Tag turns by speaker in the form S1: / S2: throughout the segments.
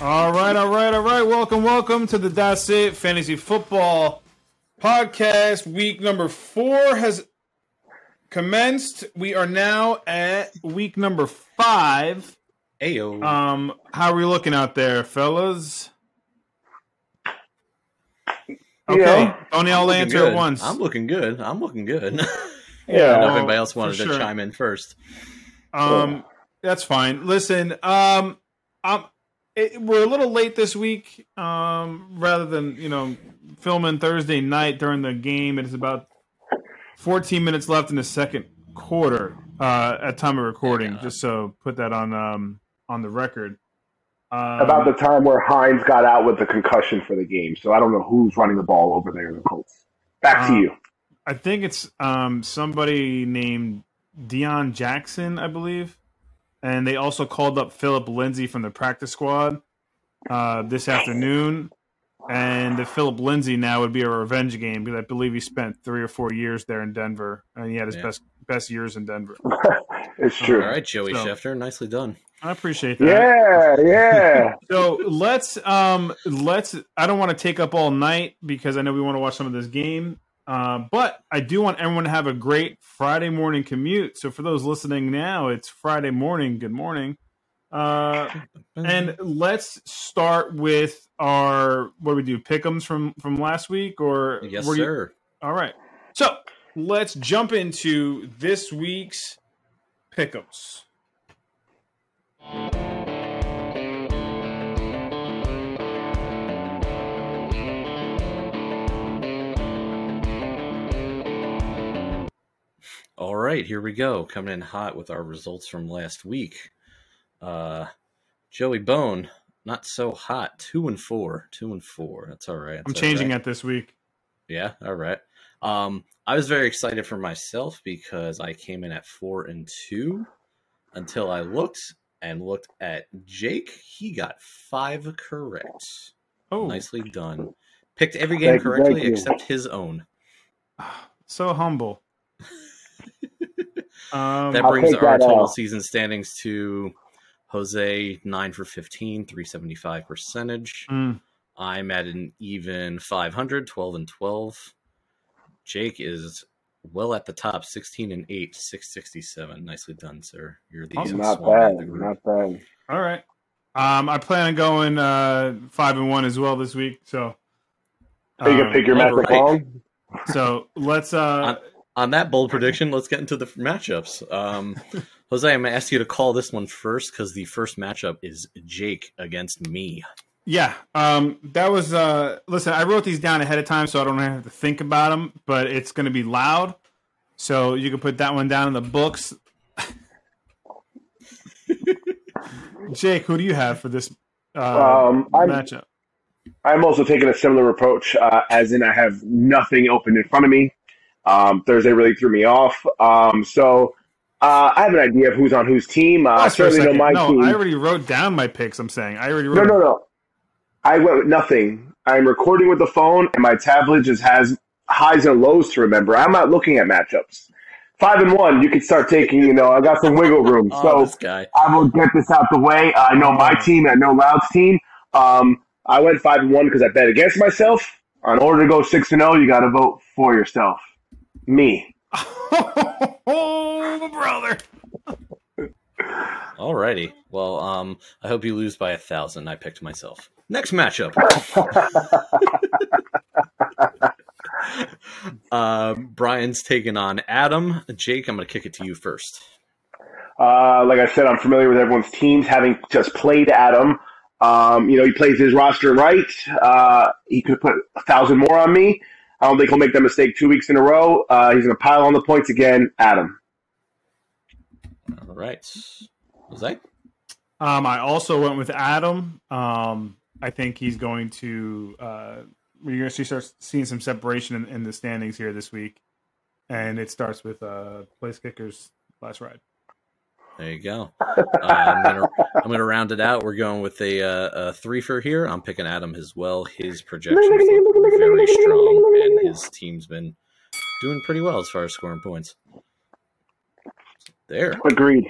S1: All right, all right, all right. Welcome, welcome to the That's It Fantasy Football Podcast. Week number four has commenced. We are now at week number five.
S2: Ayo.
S1: Um, how are we looking out there, fellas? Okay,
S3: Yeah.
S1: Tony, I'll answer
S2: good.
S1: at once.
S2: I'm looking good. I'm looking good. I
S3: Yeah.
S2: don't know if anybody else wanted
S1: for
S2: to chime in first.
S1: Um, that's fine. Listen, um, I'm, it, we're a little late this week. Um, rather than you know filming Thursday night during the game, it is about 14 minutes left in the second quarter uh, at time of recording.
S2: Yeah.
S1: Just so put that on um on the record. Um,
S3: About the time where Hines got out with the concussion for the game. So I don't know who's running the ball over there in the Colts. Back to
S1: Uh,
S3: you.
S1: I think it's um somebody named Deon Jackson, I believe. And they also called up Philip Lindsay from the practice squad uh, this afternoon. And the Philip Lindsay now would be a revenge game because I believe he spent three or four years there in Denver, and he had his
S2: Yeah.
S1: best best years in Denver.
S3: It's true.
S2: All right, Joey
S1: So-
S2: Schefter, nicely done.
S1: I appreciate that.
S3: Yeah, yeah.
S1: So let's um let's I don't want to take up all night because I know we want to watch some of this game. Uh, but I do want everyone to have a great Friday morning commute. So for those listening now, it's Friday morning. Good morning. Uh, and let's start with our what do we do? Pickums from from last week or
S2: yes,
S1: were you-
S2: sir.
S1: all right. So let's jump into this week's pickums.
S2: Right, here we go. Coming in hot with our results from last week. Uh, Joey Bone, not so hot. Two and four. Two and four. That's all right.
S1: I'm changing it this week.
S2: Yeah, all right. Um, I was very excited for myself because I came in at four and two until I looked and looked at Jake. He got five correct.
S1: Oh,
S2: Nicely done. Picked every game
S3: Thank
S2: correctly
S3: thank you.
S2: except his own.
S1: so humble. um,
S2: That brings our
S3: that
S2: total
S3: L.
S2: season standings to Jose nine for 15, 375 percentage.
S1: mm,
S2: I'm at an even 500, 12 and 12. Jake is well at the top, 16 and 8, 667. Nicely done, sir. You're the
S1: Awesome.
S3: Not bad.
S2: the group.
S3: Not bad.
S1: all right. Um, I plan on going uh, five and one as well this week. So,
S3: So you
S1: um,
S3: can pick your
S2: all
S3: matchup
S2: right.
S1: so let's. Uh,
S2: On that bold prediction, let's get into the matchups. Um, Jose, I'm going to ask you to call this one first because the first matchup is Jake against me.
S1: yeah. Um, that was. Uh, listen, I wrote these down ahead of time, so I don't have to think about them. But it's going to be loud, so you can put that one down in the books. Jake, who do you have for this uh,
S3: Um, I'm,
S1: matchup?
S3: I'm also taking a similar approach, uh, as in I have nothing open in front of me. Um, Thursday really threw me off. Um, so uh, I have an idea of who's on whose team. Uh, I
S1: Pause for a
S3: certainly know my
S1: no,
S3: team.
S1: I already wrote down my picks. I'm saying I already wrote.
S3: No, no, no. I went with nothing. I'm recording with the phone, and my tablet just has highs and lows to remember. I'm not looking at matchups. Five and one, you can start taking. You know, I got some wiggle room,
S2: Oh,
S3: so
S2: this guy.
S3: I will get this out the way. I know my team. I know Loud's team. Um, I went five and one because I bet against myself. In order to go six and zero, you got to vote for yourself. Me.
S1: oh, brother.
S2: Alrighty. Well, um, I hope you lose by a thousand. I picked myself. Next matchup. uh, Brian's taking on Adam. Jake, I'm going to kick it to you first.
S3: Uh, like I said, I'm familiar with everyone's teams, having just played Adam. Um, you know, he plays his roster right. Uh, he could put a thousand more on me. I don't think he'll make that mistake two weeks in a row. Uh, he's going to pile on the points again. Adam.
S2: All right. Jose?
S1: Um, I also went with Adam. Um, I think he's going to. Uh, we're going to see start seeing some separation in, in the standings here this week, and it starts with uh, place kickers last ride.
S2: There you go. Uh, I'm gonna I'm gonna round it out. We're going with a, uh, a three for here. I'm picking Adam as well. His projections look very strong, and his team's been doing pretty well as far as scoring points. There.
S3: Agreed.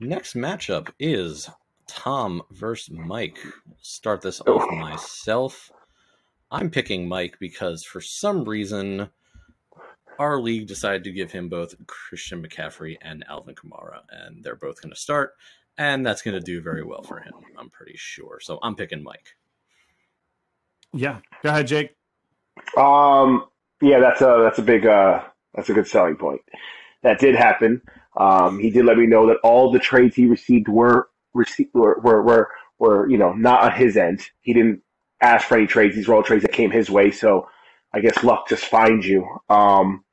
S2: Next matchup is Tom versus Mike. Start this off myself. I'm picking Mike because for some reason our league decided to give him both Christian McCaffrey and Alvin Kamara, and they're both going to start, and that's going to do very well for him. I'm pretty sure. So I'm picking Mike.
S1: Yeah. Go ahead, Jake.
S3: Um, yeah, that's a that's a big uh that's a good selling point. That did happen. Um, he did let me know that all the trades he received were received were, were were were you know not on his end. He didn't ask for any trades. These were all trades that came his way. So I guess luck just finds you. Um,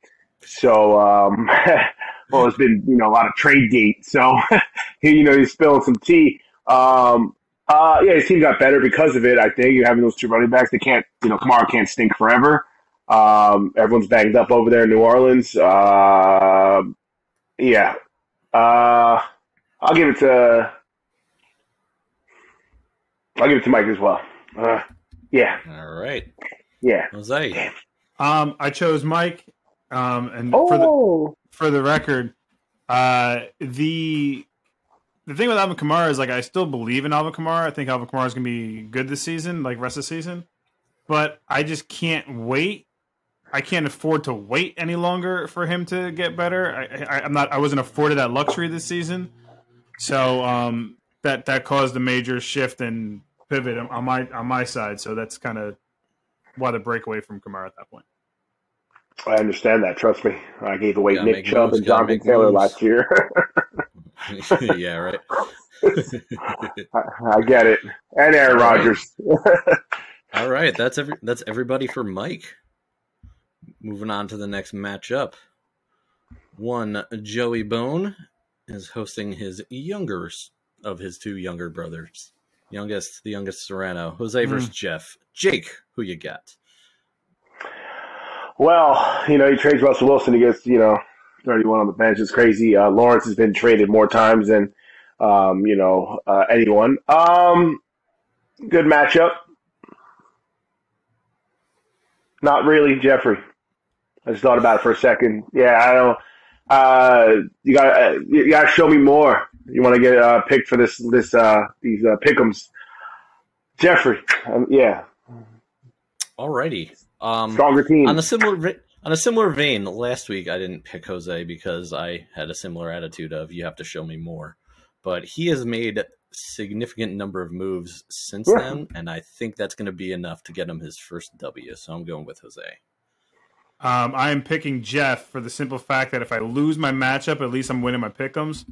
S3: so um, well, it's been you know a lot of trade gate. So he you know he's spilling some tea. Um, uh, yeah, his team got better because of it. I think you're having those two running backs. They can't, you know, Kamara can't stink forever. Um, everyone's banged up over there in New Orleans. Uh, yeah, uh, I'll give it to. I'll give it to Mike as well. Uh, yeah,
S2: All right,
S3: yeah.
S2: Jose.
S1: Um, I chose Mike. Um, and for the
S3: Oh,
S1: for the record, uh, the the thing with Alvin Kamara is like I still believe in Alvin Kamara. I think Alvin Kamara is going to be good this season, like rest of the season. But I just can't wait. I can't afford to wait any longer for him to get better. I, I, I'm not. I wasn't afforded that luxury this season, so um, that that caused a major shift and pivot on- on my on my side. So that's kind of why the breakaway from Kamara at that point.
S3: I understand that. Trust me. I gave away Nick Chubb
S2: moves,
S3: and Jonathan Taylor
S2: moves.
S3: last year.
S2: yeah, right.
S3: I, I get it. And Aaron
S2: All right.
S3: Rodgers.
S2: All right, that's every that's everybody for Mike. Moving on to the next matchup. One Joey Bone is hosting his younger of his two younger brothers. Youngest, the youngest Serrano. Jose hmm. versus Jeff. Jake, who you got?
S3: Well, you know, he trades Russell Wilson. He gets, you know, 31 on the bench. It's crazy. Uh, Lawrence has been traded more times than, um, you know, uh, anyone. Um, good matchup. Not really, Jeffrey. I just thought about it for a second. Yeah, I don't. Uh, you got uh, you got to show me more. You want to get uh, picked for this this uh, these uh, pickums, Jeffrey. Um, yeah,
S2: Alrighty. Um,
S3: stronger team.
S2: on a similar on a similar vein, last week I didn't pick Jose because I had a similar attitude of you have to show me more. But he has made significant number of moves since
S3: Yeah.
S2: then, and I think that's going to be enough to get him his first W. So I'm going with Jose.
S1: Um, I am picking Jeff for the simple fact that if I lose my matchup, at least I'm winning my pickums.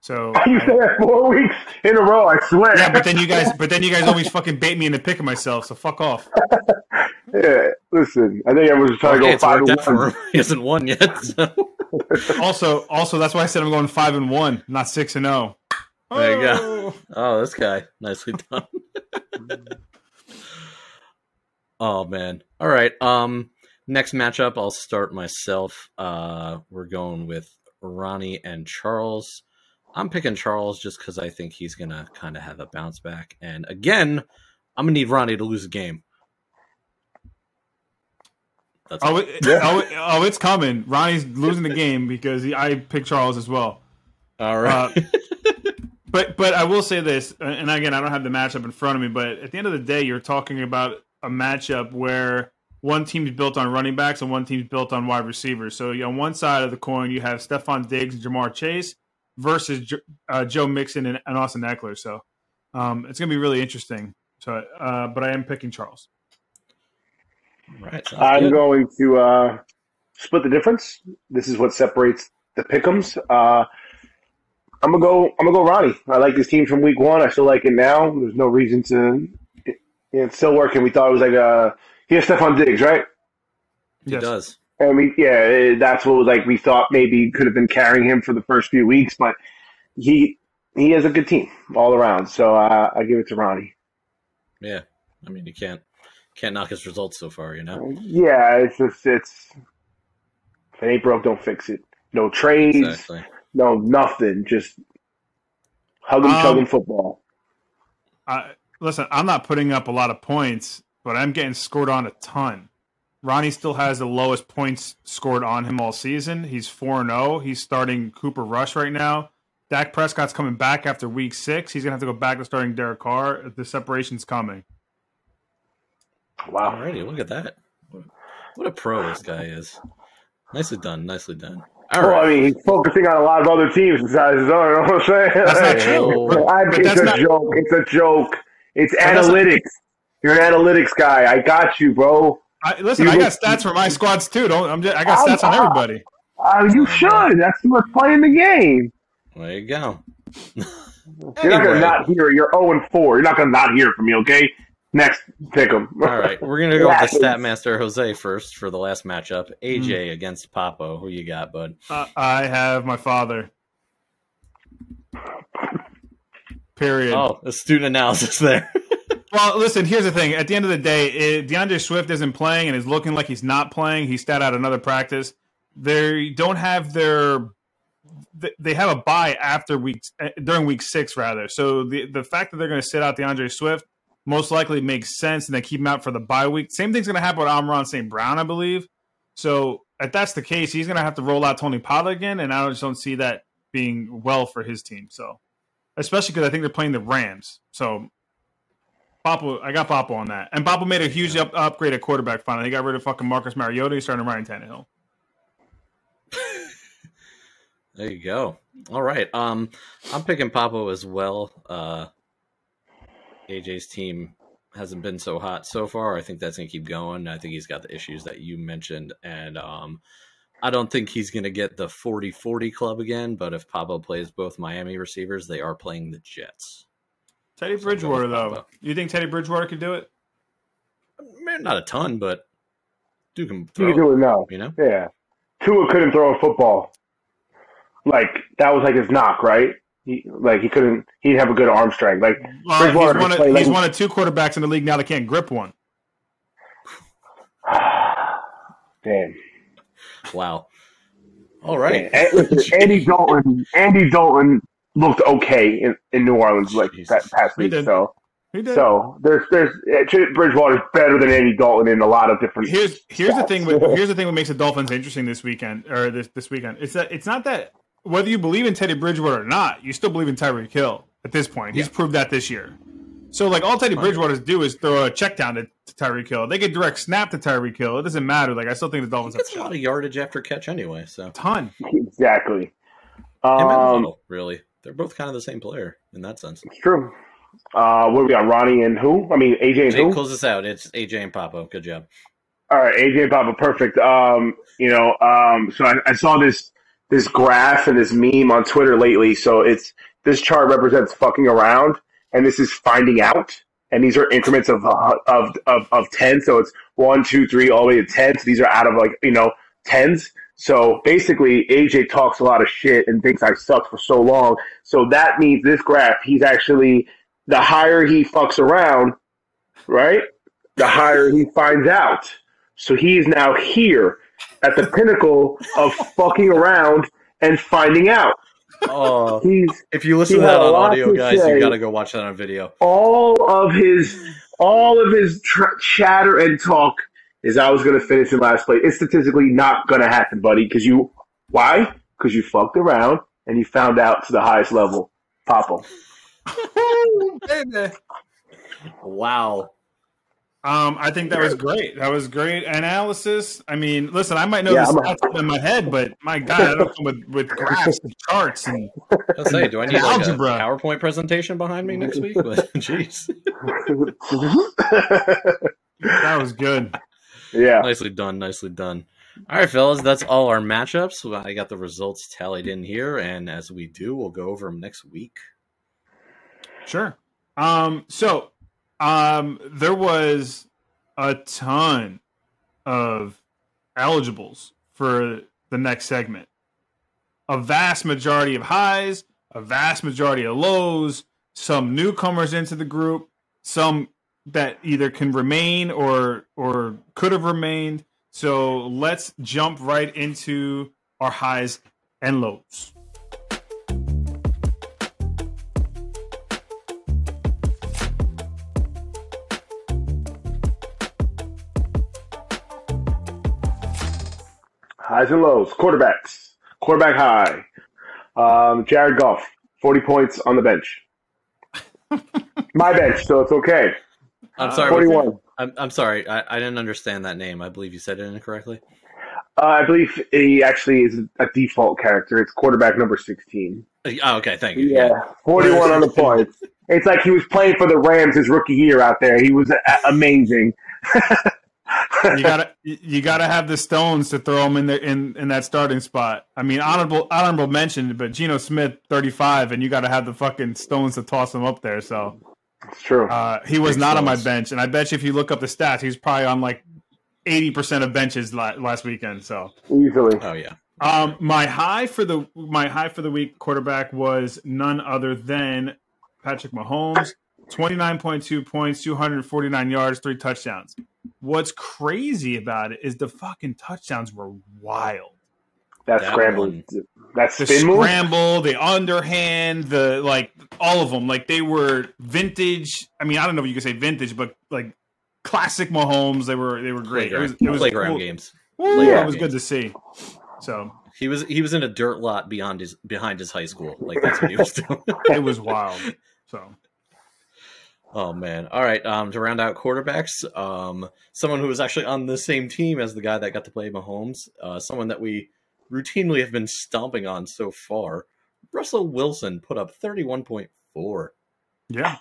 S1: So
S3: You
S1: I-
S3: said that four weeks in a row. I swear.
S1: yeah, but then you guys, but then you guys always fucking bait me into picking myself. So fuck off.
S3: Yeah, listen, I think I was trying
S2: Okay,
S3: to go five
S2: worked
S3: and one.
S2: him. He hasn't won yet. So.
S1: Also, also that's why I said I'm going five and one, not six and zero.
S2: There you go.
S1: Oh.
S2: Oh, this guy. Nicely done. oh man. All right. Um next matchup I'll start myself. Uh we're going with Ronnie and Charles. I'm picking Charles just because I think he's gonna kind of have a bounce back. And again, I'm gonna need Ronnie to lose a game. That's
S1: Oh,
S2: all.
S1: it, oh, oh, it's coming. Ronnie's losing the game because he, I picked Charles as well.
S2: all right.
S1: But but I will say this, and again, I don't have the matchup in front of me. But at the end of the day, you're talking about a matchup where one team's built on running backs and one team's built on wide receivers. So on one side of the coin, you have Stefon Diggs and Ja'Marr Chase versus uh, Joe Mixon and, and Austin Ekeler. So um, it's going to be really interesting. So, uh, but I am picking Charles.
S2: All right. sounds
S3: I'm
S2: good.
S3: going to uh, split the difference. This is what separates the pickums. Uh, I'm gonna go. I'm gonna go Ronnie. I like this team from week one. I still like it now. There's no reason to. It, it's still working. We thought it was like uh he has Stefon Diggs, right?
S2: He
S1: Yes.
S2: does.
S3: I mean, yeah, that's what was like. We thought maybe could have been carrying him for the first few weeks, but he he has a good team all around. So uh, I give it to Ronnie.
S2: Yeah. I mean you can't can't knock his results so far, you know?
S3: Yeah, it's just it's if it ain't broke, don't fix it. No trades,
S2: Exactly.
S3: no nothing. Just hug hugging,
S1: Um,
S3: chugging football.
S1: I, listen, I'm not putting up a lot of points, but I'm getting scored on a ton. Ronnie still has the lowest points scored on him all season. He's 4 0. He's starting Cooper Rush right now. Dak Prescott's coming back after week six. He's gonna have to go back to starting Derek Carr. The separation's coming.
S3: Wow.
S2: Alrighty, look at that. What a pro this guy is. Nicely done. Nicely done. All
S3: Well, I mean, he's focusing on a lot of other teams besides his own. You know what I'm saying?
S1: That's not true.
S3: I,
S1: But
S3: it's
S1: that's
S3: a
S1: not-
S3: joke. It's a joke. It's
S1: that's not-
S3: analytics. You're an analytics guy. I got you, bro.
S1: I, listen,
S3: You
S1: I got
S3: look-
S1: stats for my squads too. Don't I'm just, I got
S3: I'm-
S1: stats on everybody.
S3: Uh, you should. That's what's playing the game.
S2: There you go.
S3: You're not gonna not hear. You're 0 and 4. You're not gonna not hear from me. Okay. Next, pick him.
S2: All right, we're gonna go with the
S3: Yeah.
S2: Statmaster Jose first for the last matchup. AJ against Papo. Who you got, bud?
S1: Uh, I have my father. Period.
S2: Oh, the student analysis there.
S1: Well, listen. Here's the thing. At the end of the day, it, D'Andre Swift isn't playing and is looking like he's not playing. He stat out another practice. They don't have their. They have a buy after week eh, during week six rather. So the the fact that they're going to sit out D'Andre Swift most likely makes sense, and they keep him out for the bye week. Same thing's going to happen with Amon-Ra St. Brown, I believe. So if that's the case, he's going to have to roll out Tony Pollard again, and I just don't see that being well for his team. So especially because I think they're playing the Rams. So Papo, I got Papo on that, and Papo made a huge up, upgrade at quarterback. Finally, he got rid of fucking Marcus Mariota. He's starting Ryan Tannehill.
S2: There you go. All right. Um, I'm picking Papo as well. Uh, AJ's team hasn't been so hot so far. I think that's gonna keep going. I think he's got the issues that you mentioned, and um, I don't think he's gonna get the 40-40 club again. But if Pablo plays both Miami receivers, they are playing the Jets.
S1: Teddy
S2: So I'm going
S1: Bridgewater,
S2: with
S1: though, you think Teddy Bridgewater could do it?
S2: Man, not a ton, but Duke can
S3: You
S2: throw.
S3: can do it now.
S2: You know.
S3: Yeah. Tua couldn't throw a football. Like that was like his knock, right? He like he couldn't. He didn't have a good arm strength. Like
S1: Well, he's
S3: Bridgewater
S1: one, of,
S3: play like-
S1: he's one of two quarterbacks in the league now that can't grip one.
S3: damn.
S2: Wow. All right.
S3: And- Andy Dalton. Andy Dalton looked okay in, in New Orleans like that past week.
S1: did.
S3: So
S1: He did.
S3: so there's there's uh, Bridgewater's better than Andy Dalton in a lot of different.
S1: here's here's the thing. With, here's the thing. What makes the Dolphins interesting this weekend or this this weekend? It's that it's not that whether you believe in Teddy Bridgewater or not, you still believe in Tyreek Hill at this point. He's
S2: Yeah.
S1: proved that this year. So like all Teddy Bridgewater's do is throw a check down to, to Tyreek Hill. They get direct snap to Tyreek Hill. It doesn't matter. Like I still think the
S2: He
S1: Dolphins have
S2: gets a lot of yardage after catch anyway, so
S1: a ton.
S3: Exactly.
S2: him and
S3: Um,
S2: Waddle, really, they're both kind of the same player in that sense.
S3: it's true. Uh, what are we got? Ronnie and who? I mean AJ and
S2: Jake,
S3: who?
S2: close this out. It's AJ and Papo. Good job.
S3: All right, AJ and Papa, perfect. Um, you know, um, so I, I saw this this graph and this meme on Twitter lately. So it's this chart represents fucking around, and this is finding out. And these are increments of uh, of of of ten. So it's one, two, three, all the way to ten. So these are out of like you know tens. So basically, AJ talks a lot of shit and thinks I sucked for so long. So that means this graph, he's actually the higher he fucks around, right? The higher he finds out. So he's now here at the pinnacle of fucking around and finding out.
S2: Oh,
S3: He's
S2: if you listen to that on audio,
S3: to
S2: guys,
S3: say.
S2: you got to go watch that on video.
S3: all of his all of his tr- chatter and talk is I was going to finish in last place. It's statistically not going to happen, buddy. Because you why? Because you fucked around and you found out to the highest level. Papa.
S2: Wow.
S1: Um, I think that was great. That was great analysis. I mean, listen, I might know
S3: Yeah,
S1: this
S3: I'm a-
S1: in my head, but my God, I don't come with, with graphs and charts and
S2: Let's say, do I need like a PowerPoint presentation behind me next week? Jeez.
S1: that was good.
S3: yeah.
S2: nicely done. Nicely done. All right, fellas, that's all our matchups. I got the results tallied in here, and as we do, we'll go over them next week.
S1: Sure. Um, so um, there was a ton of eligibles for the next segment. A vast majority of highs, a vast majority of lows, some newcomers into the group, some that either can remain or or could have remained. So let's jump right into our highs and lows.
S3: Highs and lows. Quarterbacks. Quarterback high. Um, Jared Goff. 40 points on the bench. My bench, so it's okay.
S2: I'm sorry.
S3: 41.
S2: I'm, I'm sorry. I, I didn't understand that name. I believe you said it incorrectly.
S3: Uh, I believe he actually is a default character. It's quarterback number 16.
S2: Oh, okay. Thank you.
S3: Yeah, 41 on the points. It's like he was playing for the Rams his rookie year out there. He was a- amazing.
S1: you gotta you gotta have the stones to throw them in the in, in that starting spot. I mean, honorable honorable mention, but Geno Smith, thirty five, and you gotta have the fucking stones to toss him up there. So
S3: It's true.
S1: uh, he was
S2: Big
S1: not on my bench, and I bet you if you look up the stats, he's probably on like eighty percent of benches la- last weekend. So
S3: Easily.
S2: Oh yeah.
S1: um, my high for the my high for the week quarterback was none other than Patrick Mahomes, twenty nine point two points, two hundred forty nine yards, three touchdowns. What's crazy about it is the fucking touchdowns were wild.
S3: That,
S2: That
S3: scramble.
S2: one.
S3: That
S1: The
S3: spin move.
S1: scramble, the underhand, the like all of them, like they were vintage. I mean, I don't know if you could say vintage, but like classic Mahomes. They were they were great. It was,
S2: Playground,
S1: it was
S2: playground
S1: cool.
S2: games.
S1: Woo,
S3: Yeah.
S1: it was good to see. So
S2: He was he was in a dirt lot beyond his behind his high school. Like that's what he was doing.
S1: it was wild. So
S2: Oh man! All right. Um, to round out quarterbacks, um, someone who was actually on the same team as the guy that got to play Mahomes, uh, someone that we routinely have been stomping on so far. Russell Wilson put up thirty-one point four.
S1: yeah,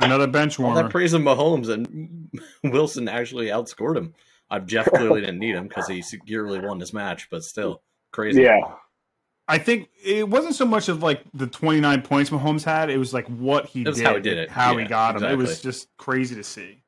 S1: another bench
S2: All that praise of Mahomes, and Wilson actually outscored him. Uh, Jeff clearly didn't need him because he securely won his match, but still crazy.
S3: Yeah.
S1: I think it wasn't so much of like the 29 points Mahomes had. It was like what he did,
S2: how he did it.
S1: how he
S2: Yeah,
S1: got him. It was just crazy to see.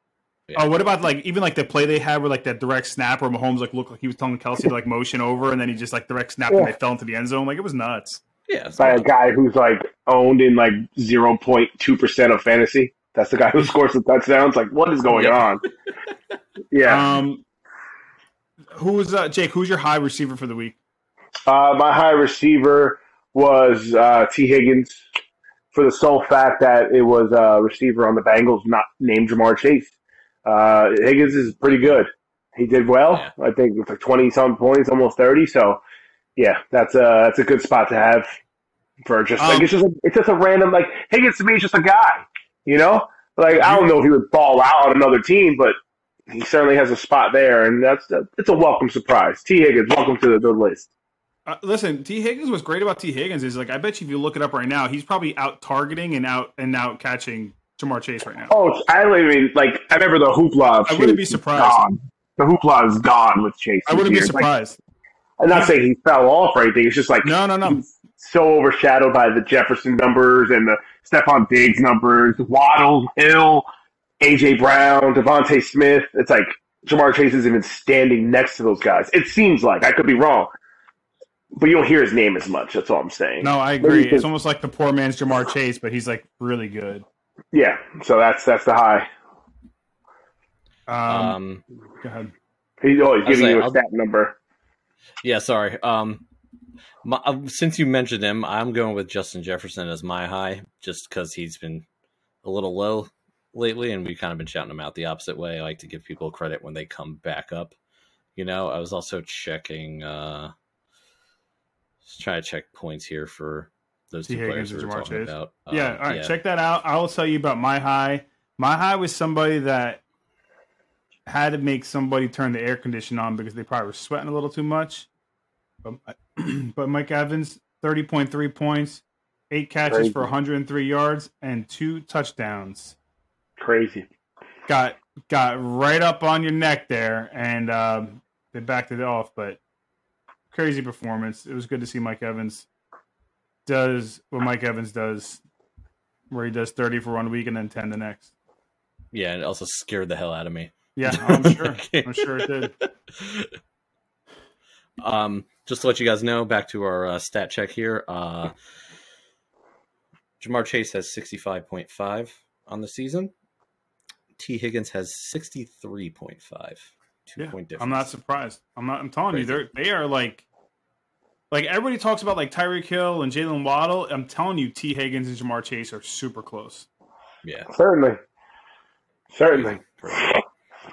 S2: Yeah.
S1: Oh, what about like even like the play they had where like that direct snap where Mahomes like looked like he was telling Kelce to like motion over and then he just like direct snapped and
S3: Yeah.
S1: they fell into the end zone. Like it was nuts.
S2: Yeah,
S3: By a guy who's like owned in like 0.2% of fantasy. That's the guy who scores the touchdowns. Like, what is going
S2: Yep.
S3: on? Yeah.
S1: Um, who's uh, Jake? Who's your high receiver for the week?
S3: Uh, my high receiver was uh, Tee Higgins for the sole fact that it was a receiver on the Bengals not named Ja'Marr Chase. Uh, Higgins is pretty good. He did well.
S2: Yeah.
S3: I think it's like twenty some points, almost thirty. So, yeah, that's a that's a good spot to have for just like
S1: Um,
S3: it's just a, it's just a random like Higgins to me is just a guy, you know. Like I don't know if he would ball out on another team, but he certainly has a spot there, and that's it's a welcome surprise. Tee Higgins, welcome to the, the list.
S1: Uh, listen, Tee Higgins. What's great about Tee Higgins is like I bet you if you look it up right now, he's probably out targeting and out and out catching Ja'Marr Chase right now.
S3: Oh, I don't even like. I remember the hoopla. Of
S1: I wouldn't be surprised.
S3: The hoopla is gone with Chase.
S1: I wouldn't be
S3: year. Like,
S1: surprised.
S3: I'm not saying he fell off or anything. It's just like
S1: No, no, no.
S3: he's so overshadowed by the Jefferson numbers and the Stefon Diggs numbers, Waddle, Hill, AJ Brown, DeVonta Smith. It's like Ja'Marr Chase isn't even standing next to those guys. It seems like I could be wrong, but you don't hear his name as much. That's all I'm saying.
S1: No, I agree. It's almost like the poor man's Ja'Marr Chase, but he's like really good.
S3: Yeah, so that's that's the high.
S1: Um,
S2: Um,
S1: go ahead.
S3: He's always giving
S2: say,
S3: you a
S2: I'll-
S3: stat number.
S2: Yeah, sorry. Um, my, uh, since you mentioned him, I'm going with Justin Jefferson as my high, just because he's been a little low lately, and we've kind of been shouting him out the opposite way. I like to give people credit when they come back up. You know, I was also checking, uh, just trying to check points here for those
S1: T.
S2: two
S1: Higgins
S2: players we
S1: and
S2: were talking
S1: Chase.
S2: about.
S1: yeah,
S2: Um,
S1: all right. Check that out. I will tell you about my high. My high was somebody that had to make somebody turn the air condition on because they probably were sweating a little too much. But, but Mike Evans, thirty point three points, eight catches
S3: Crazy.
S1: for 103 yards and two touchdowns.
S3: Crazy.
S1: got got right up on your neck there, and um, they backed it off. But crazy performance. It was good to see Mike Evans does what Mike Evans does, where he does thirty for one week and then ten the next.
S2: Yeah, and it also scared the hell out of me.
S1: Yeah, I'm sure. I'm sure it did.
S2: Um, just to let you guys know, back to our uh, stat check here. Uh, Ja'Marr Chase has 65.5 on the season. Tee Higgins has 63.5. Two
S1: Yeah,
S2: point difference.
S1: I'm not surprised. I'm not. I'm telling you, they're they are like. Like everybody talks about like Tyreek Hill and Jaylen Waddle. I'm telling you, Tee Higgins and Ja'Marr Chase are super close.
S2: Yeah.
S3: Certainly. Certainly.
S2: Crazy.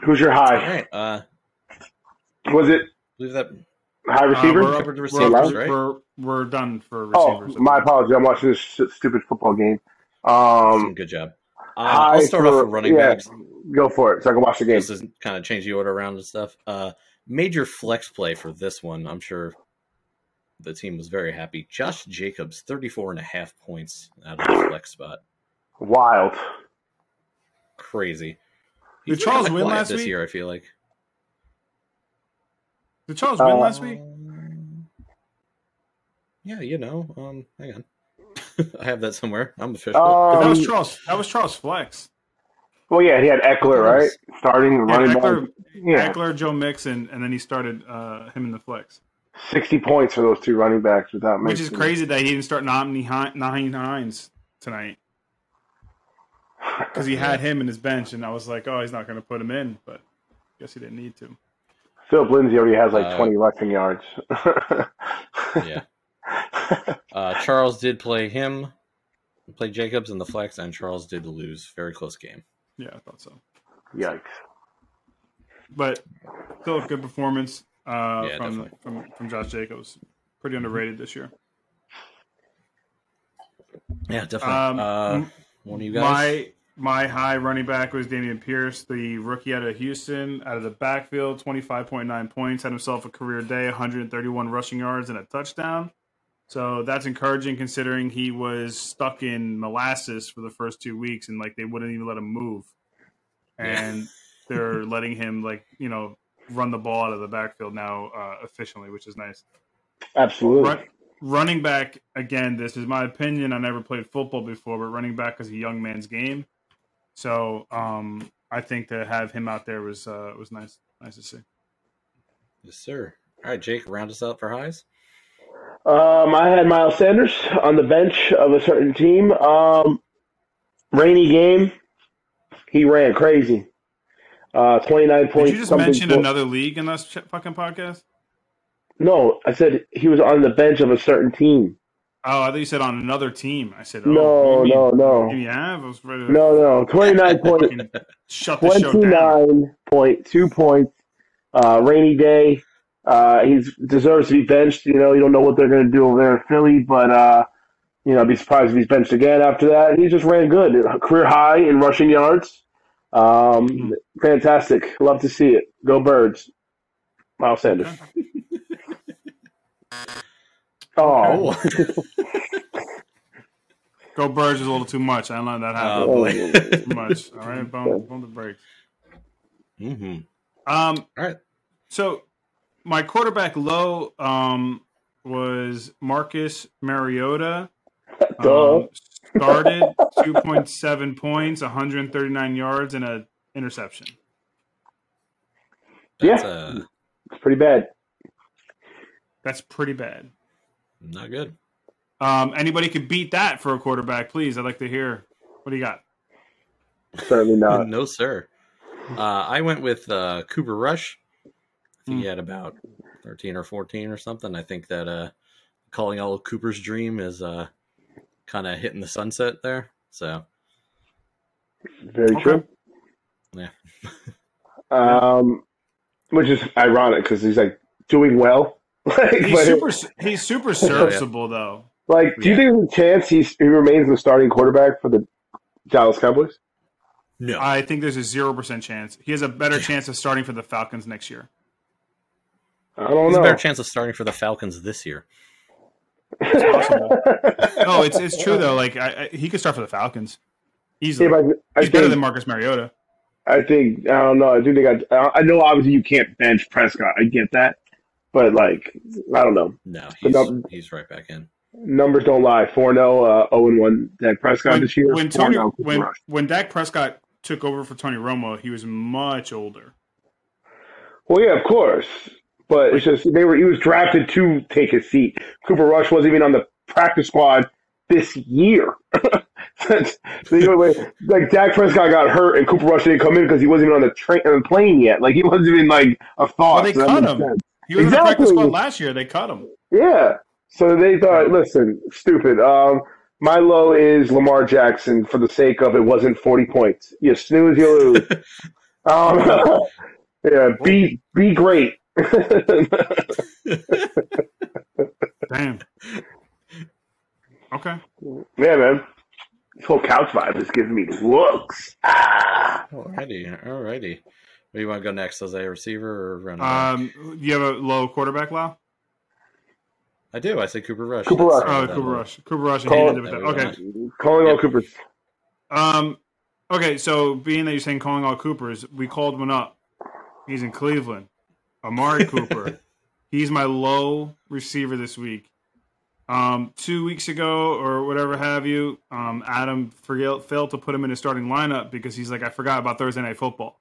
S3: Who's your high?
S2: right. Uh,
S3: Was it
S2: believe that.
S3: high
S1: Uh,
S3: receiver?
S1: we're up,
S2: Covered the
S1: we're,
S2: right?
S1: we're- we're done for
S3: Oh,
S1: receivers.
S3: my apologies. I'm watching this stupid football game. Um,
S2: Good job. Uh, I'll start off with running
S3: yeah,
S2: backs.
S3: Go for it, so I can watch the game.
S2: This is kind of change the order around and stuff. Uh, major flex play for this one. I'm sure the team was very happy. Josh Jacobs, 34 and a half points out of the flex spot.
S3: Wild.
S2: Crazy.
S1: Did Charles win last
S2: this
S1: week?
S2: year? I feel like.
S1: Did Charles win
S3: Uh,
S1: last week?
S2: Um, Yeah, you know. Um, hang on. I have that somewhere. I'm official.
S3: Um,
S1: that was Charles. That was Charles Flex.
S3: Well, yeah, he had Ekeler, right? Starting
S1: Yeah,
S3: running
S1: Ekeler,
S3: back. Yeah,
S1: Ekeler, Joe Mixon, and then he started uh, him in the flex,
S3: 60 points for those two running backs without
S1: which is crazy that he didn't start Nyheim Hines Nyheim Hines tonight because he had him in his bench, and I was like, oh, he's not going to put him in, but I guess he didn't need to.
S3: Philip Lindsay already has like
S2: Uh,
S3: 20 rushing yards.
S2: yeah. Uh, Charles did play him, play Jacobs in the flex, and Charles did lose. Very close game.
S1: Yeah, I thought so.
S3: Yikes.
S1: But still a good performance uh,
S2: Yeah,
S1: from,
S2: definitely.
S1: from from Josh Jacobs. Pretty underrated this year.
S2: Yeah, definitely.
S1: Um,
S2: uh, one of you guys.
S1: My my high running back was Dameon Pierce, the rookie out of Houston, out of the backfield, twenty five point nine points, had himself a career day, one hundred and thirty one rushing yards and a touchdown. So that's encouraging considering he was stuck in molasses for the first two weeks and like they wouldn't even let him move. And they're letting him like, you know, run the ball out of the backfield now uh, efficiently, which is nice.
S3: Absolutely.
S1: Run, running back again. This is my opinion. I never played football before, but running back is a young man's game. So um, I think to have him out there was uh, was nice. Nice to see.
S2: Yes, sir. All right, Jake, round us out for highs.
S3: Um, I had Miles Sanders on the bench of a certain team. Um, rainy game. He ran crazy. Uh, 29
S1: Did
S3: points.
S1: you just mention another league in this ch- fucking podcast?
S3: No, I said he was on the bench of a certain team.
S1: Oh, I thought you said on another team. I said, oh,
S3: No, no, no.
S1: You have? I was ready to
S3: No, no. 29 points.
S1: shut the show down.
S3: 29.2 points. Uh, rainy day. Uh, he deserves to be benched. You know, you don't know what they're going to do over there in Philly, but, uh, you know, I'd be surprised if he's benched again after that. He just ran good. Career high in rushing yards. Um, fantastic. Love to see it. Go Birds. Miles Sanders. Oh,
S1: Go Birds is a little too much. I don't let that happen.
S2: Oh,
S1: too much. All right, bone, bone the brakes.
S2: hmm
S1: Um,
S2: All right.
S1: So my quarterback low um, was Marcus Mariota.
S3: duh.
S1: Um, started 2.7 points, 139 yards, and a interception.
S2: That's,
S3: Yeah.
S2: uh,
S3: It's pretty bad.
S1: That's pretty bad.
S2: not good.
S1: Um, anybody could beat that for a quarterback, please. I'd like to hear. What do you got?
S3: Certainly not.
S2: no, sir. Uh, I went with uh, Cooper Rush. I think he had about 13 or 14 or something. I think that uh, calling all Cooper's dream is uh, kind of hitting the sunset there. So,
S3: Very
S1: Okay.
S3: true.
S2: Yeah.
S3: um, which is ironic because he's like doing well. like,
S1: He's super. He's super serviceable though.
S3: like, do you think there's a chance he's, he remains the starting quarterback for the Dallas Cowboys?
S2: no.
S1: I think there's a zero percent chance. He has a better chance of starting for the Falcons next year.
S3: I don't
S2: He's a better chance of starting for the Falcons this year.
S1: It's possible. no, it's it's true though. Like I, I, he could start for the Falcons easily.
S3: Yeah, but I
S1: He's better
S3: think,
S1: than Marcus Mariota.
S3: I think I don't know. I do think I, I know obviously you can't bench Prescott. I get that, but like I don't know.
S2: No, he's,
S3: no-
S2: he's right back in.
S3: Numbers don't lie. 4 0, uh, 0 1 Dak Prescott
S1: When,
S3: this year.
S1: when Tony when
S3: Rush.
S1: when Dak Prescott took over for Tony Romo, he was much older.
S3: Well, yeah, of course. But it's just they were he was drafted to take his seat. Cooper Rush wasn't even on the practice squad this year. so you know, like, like Dak Prescott got hurt and Cooper Rush didn't come in because he wasn't even on the train on the plane yet. Like he wasn't even like a thought.
S1: Well, they
S3: So
S1: cut him.
S3: sense.
S1: He was in the practice squad last year. They cut him.
S3: Yeah. So they thought, listen, stupid. Um, my low is Lamar Jackson for the sake of it wasn't 40 points. You snooze, you lose. um, yeah, be be great.
S1: Damn. Okay.
S3: Yeah, man. This whole couch vibe is giving me looks. Ah.
S2: Alrighty, alrighty. Where do you want to go next? Jose, receiver or running?
S1: Um, do you have a low quarterback, Lau?
S2: I do. I say Cooper Rush.
S3: Cooper Rush.
S1: Oh, Cooper. Rush. Cooper Rush.
S3: Call-
S1: he that. Okay.
S3: Calling all
S2: Yep.
S3: Coopers.
S1: Um. Okay. So being that you're saying calling all Coopers, we called one up. He's in Cleveland. Amari Cooper. He's my low receiver this week. Um, two weeks ago or whatever have you, um, Adam forget, failed to put him in his starting lineup because he's like, I forgot about Thursday night football.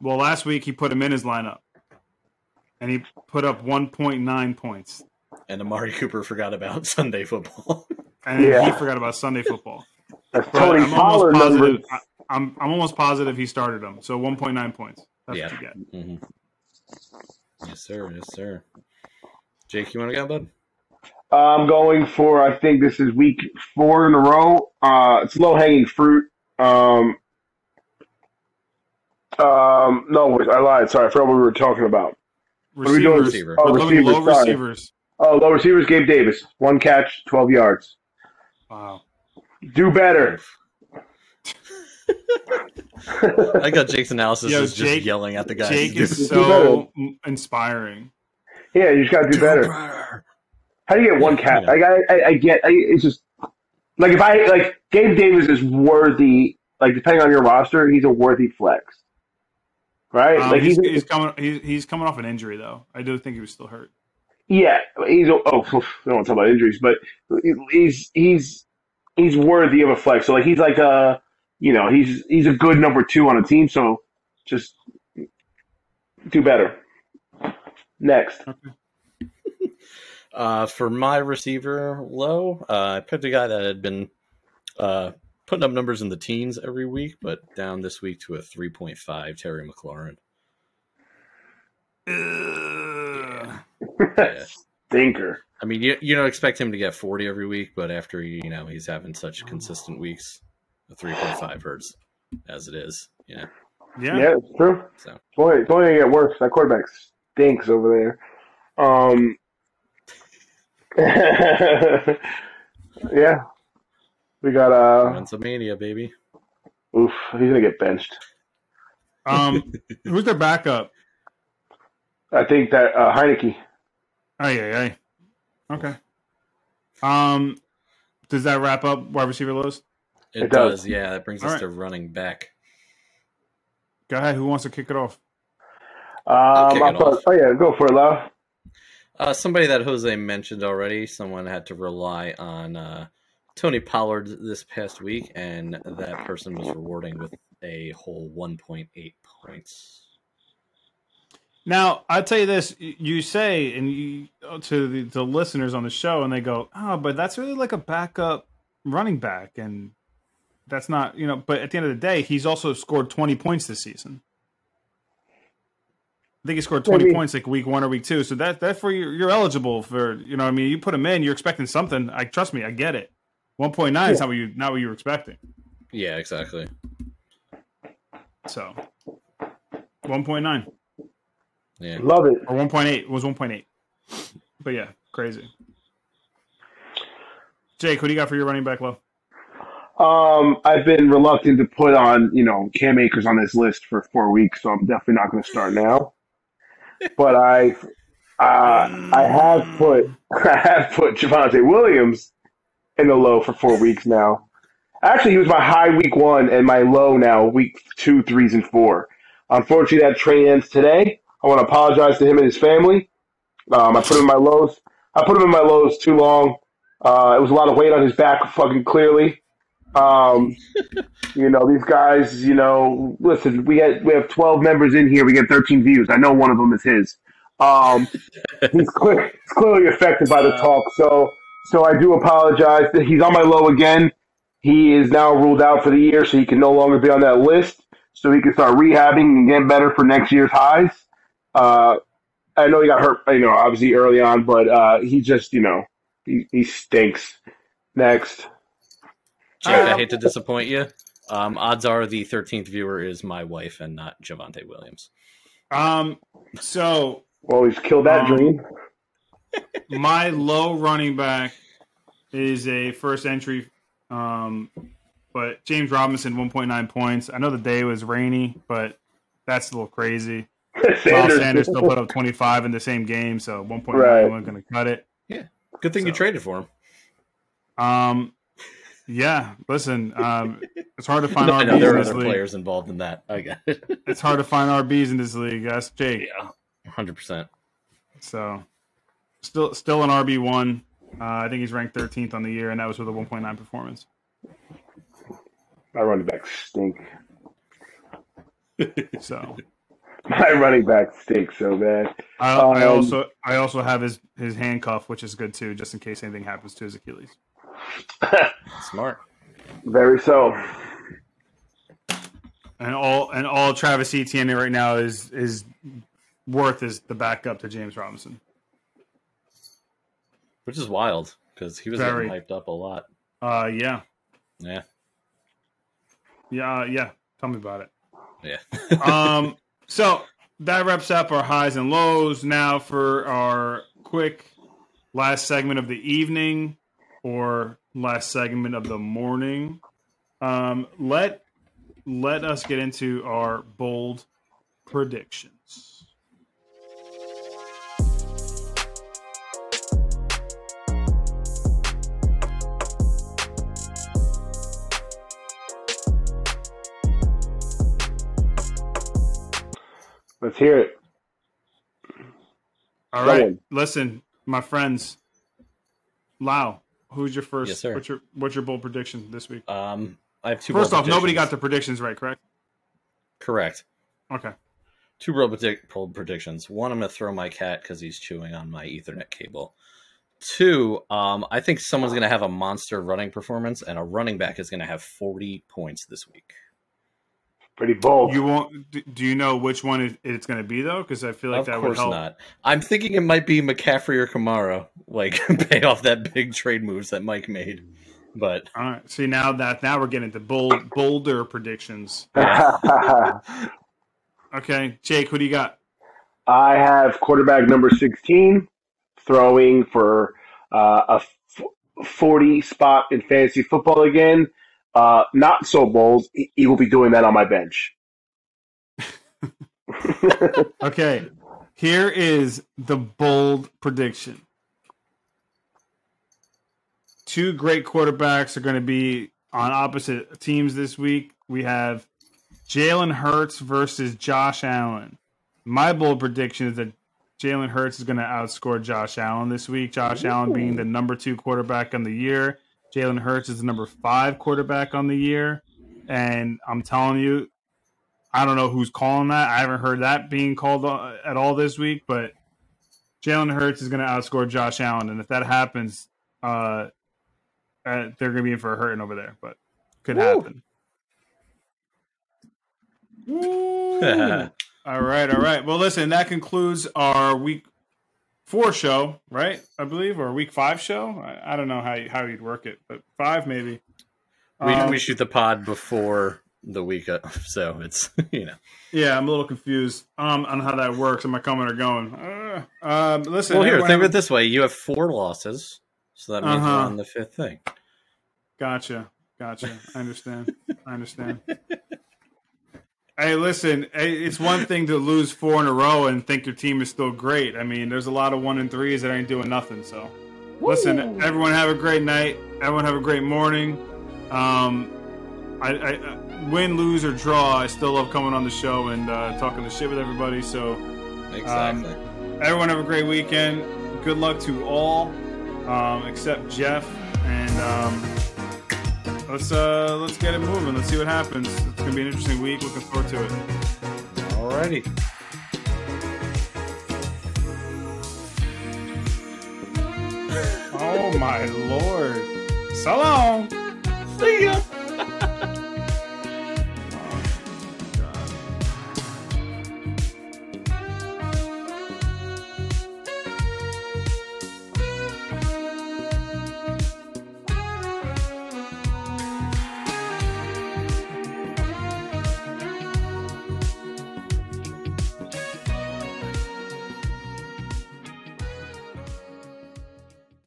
S1: Well, last week he put him in his lineup, and he put up 1.9 points,
S2: And Amari Cooper forgot about Sunday football.
S1: and
S3: Yeah.
S1: he forgot about Sunday football.
S3: That's Tony
S1: I'm
S3: Pollard
S1: almost
S3: numbers.
S1: positive. I, I'm I'm almost positive he started him. So 1.9 points. That's
S2: Yeah.
S1: what you get.
S2: hmm Yes, sir. Yes, sir. Jake, you want to go, bud?
S3: I'm going for. I think this is week four in a row. Uh, it's low hanging fruit. Um, um, no, I lied. Sorry, I forgot what we were talking about. What are we doing?
S1: Receivers.
S2: Receiver.
S3: Oh,
S1: Low-
S3: receivers.
S1: low
S3: sorry.
S1: receivers.
S3: Oh, low receivers. Gabe Davis, one catch, twelve yards.
S1: Wow.
S3: Do better.
S2: I got Jake's analysis
S1: Yo,
S2: is just yelling at the guys.
S1: Jake is so inspiring.
S3: yeah, you just got to do better. How do you get one catch? Like I, I, I get. I, it's just like if I like Gabe Davis is worthy. Like depending on your roster, he's a worthy flex, right?
S1: Um,
S3: like
S1: he's,
S3: he's,
S1: he's coming. He's, he's coming off an injury though. I do think he was still hurt.
S3: yeah, he's oh, I don't want to talk about injuries, but he's he's he's worthy of a flex. So like he's like a you know he's he's a good number two on a team. So just do better. Next,
S2: Uh, for my receiver low, uh, I picked a guy that had been uh, putting up numbers in the teens every week, but down this week to a 3.5, Terry McLaurin.
S1: Ugh.
S2: Yeah.
S3: stinker.
S2: I mean, you, you don't expect him to get 40 every week, but after, you know, he's having such consistent weeks, a 3.5 hertz as it is. You know,
S1: Yeah.
S3: Yeah, it's true.
S2: so
S3: It's only, it's only gonna get worse. That quarterback stinks over there. Um, yeah, we got uh,
S2: runs a mania, baby.
S3: oof, he's gonna get benched.
S1: Um, who's their backup?
S3: I think that uh, Heinicke.
S1: Oh yeah, yeah. Okay. Um, does that wrap up wide receiver lows?
S2: It,
S3: It does.
S2: does. yeah. That brings
S1: All
S2: us
S1: right.
S2: to running back.
S1: Go ahead. Who wants to kick it off?
S3: Um,
S2: kick it off.
S3: oh yeah, go for it, Lau.
S2: Uh, somebody that Jose mentioned already, someone had to rely on uh, Tony Pollard this past week, and that person was rewarding with a whole 1.8 points.
S1: Now, I'll tell you this: you say, and you to the, the listeners on the show, and they go, "Oh, but that's really like a backup running back," and that's not, you know. But at the end of the day, he's also scored twenty points this season. I think he scored twenty
S3: Maybe.
S1: points like week one or week two. So that that for you, you're eligible for, you know. I mean, you put him in, you're expecting something. I trust me, I get it. One point nine is
S3: Yeah.
S1: not what you not what you were expecting.
S2: Yeah, exactly.
S1: So one point nine
S2: Yeah.
S3: Love it.
S1: or one point eight was one point eight. But yeah, crazy. Jake, what do you got for your running back low?
S3: Um, I've been reluctant to put on, you know, Cam Akers on this list for four weeks, so I'm definitely not going to start now. But I, uh, I have put, I have put Javonte Williams in the low for four weeks now. Actually, he was my high week one and my low now week two, threes, and four. Unfortunately, that trade ends today. I want to apologize to him and his family. Um, I put him in my lows. I put him in my lows too long. Uh, it was a lot of weight on his back, fucking clearly. Um, you know, these guys, you know, listen, we had, we have 12 members in here. We get 13 views. I know one of them is his. Um, he's, clear, he's clearly affected by the talk. So, so I do apologize that he's on my low again. He is now ruled out for the year, so he can no longer be on that list. So he can start rehabbing and get better for next year's highs. Uh, I know he got hurt, you know, obviously early on, but, uh, he just, you know, he, he stinks. Next.
S2: Jake, I hate to disappoint you. Um, odds are the 13th viewer is my wife and not Javonte Williams.
S1: Um, so
S3: Well, he's killed that
S1: Um,
S3: dream.
S1: my low running back is a first entry, um, but James Robinson 1.9 points. I know the day was rainy, but that's a little crazy. Miles
S3: Sanders.
S1: Sanders still put up 25 in the same game, so 1.9
S3: Right.
S1: wasn't going to cut it. Yeah.
S2: Good thing you traded for him.
S1: Um, yeah, listen, um, it's hard to find
S2: I know
S1: RBs
S2: there
S1: in
S2: are
S1: this
S2: other
S1: league.
S2: players involved in that. I got it.
S1: It's hard to find RBs in this league. That's Jake.
S2: yeah, hundred percent.
S1: So, still, still an RB one. Uh, I think he's ranked 13th on the year, and that was with a 1.9 performance.
S3: My running backs stink.
S1: So,
S3: My running backs stink so bad.
S1: I, I
S3: Um,
S1: also, I also have his his handcuff, which is good too, just in case anything happens to his Achilles.
S2: Smart.
S3: Very so.
S1: And all, and all Travis Etienne right now is is worth is the backup to James Robinson.
S2: Which is wild because he was
S1: Very.
S2: getting hyped up a lot.
S1: Uh, yeah,
S2: Yeah,
S1: yeah, uh, yeah. Tell me about it.
S2: yeah.
S1: um, so that wraps up our highs and lows. Now for our quick last segment of the evening or last segment of the morning. Um, let let us get into our bold predictions.
S3: Let's hear it.
S1: All right, listen, my friends. Lau, who's your first?
S2: Yes, sir.
S1: What's your what's your bold prediction this week?
S2: Um, I have two.
S1: First off, nobody got the predictions right, correct?
S2: correct.
S1: Okay.
S2: Two bold, predict- bold predictions. One, I'm going to throw my cat because he's chewing on my Ethernet cable. Two, um, I think someone's going to have a monster running performance, and a running back is going to have 40 points this week.
S3: Pretty bold.
S1: You won't. do- Do you know which one it's going to be though? Because I feel like
S2: of
S1: that would help.
S2: not. I'm thinking it might be McCaffrey or Kamara, like pay off that big trade moves that Mike made. But
S1: All right. See now that now we're getting into bold, bolder predictions. Okay, Jake, who do you got?
S3: I have quarterback number 16 throwing for uh, a f- 40 spot in fantasy football again. Uh, not so bold. He, he will be doing that on my bench.
S1: Okay, here is the bold prediction. Two great quarterbacks are going to be on opposite teams this week. We have Jalen Hurts versus Josh Allen. My bold prediction is that Jalen Hurts is going to outscore Josh Allen this week. Josh Allen being the number two quarterback on the year. Jalen Hurts is the number five quarterback on the year. And I'm telling you, I don't know who's calling that. I haven't heard that being called uh, at all this week, but Jalen Hurts is going to outscore Josh Allen. And if that happens, uh, uh, they're going to be in for a hurting over there, but could
S2: Woo.
S1: happen. All right, all right. Well, listen, that concludes our week four show, right? I believe, or week five show. I, I don't know how you, how you'd work it, but five maybe.
S2: we,
S1: Um,
S2: we shoot the pod before the week, uh, so it's you know
S1: yeah, I'm a little confused um, on how that works. Am I coming or going? Uh, um, listen,
S2: well, here, think of it this way: you have four losses, so that means
S1: Uh-huh.
S2: we're on the fifth thing.
S1: Gotcha. Gotcha. I understand. I understand. Hey, listen, it's one thing to lose four in a row and think your team is still great. I mean, there's a lot of one and threes that ain't doing nothing. So, listen, everyone have a great night. Everyone have a great morning. Um, I, I, I win, lose, or draw. I still love coming on the show and uh, talking the shit with everybody. So,
S2: Exactly.
S1: everyone have a great weekend. Good luck to all, um, except Jeff. And um, let's uh, let's get it moving. Let's see what happens. It's gonna be an interesting week. Looking forward to it.
S2: Alrighty.
S1: Oh my lord! So long.
S2: See ya.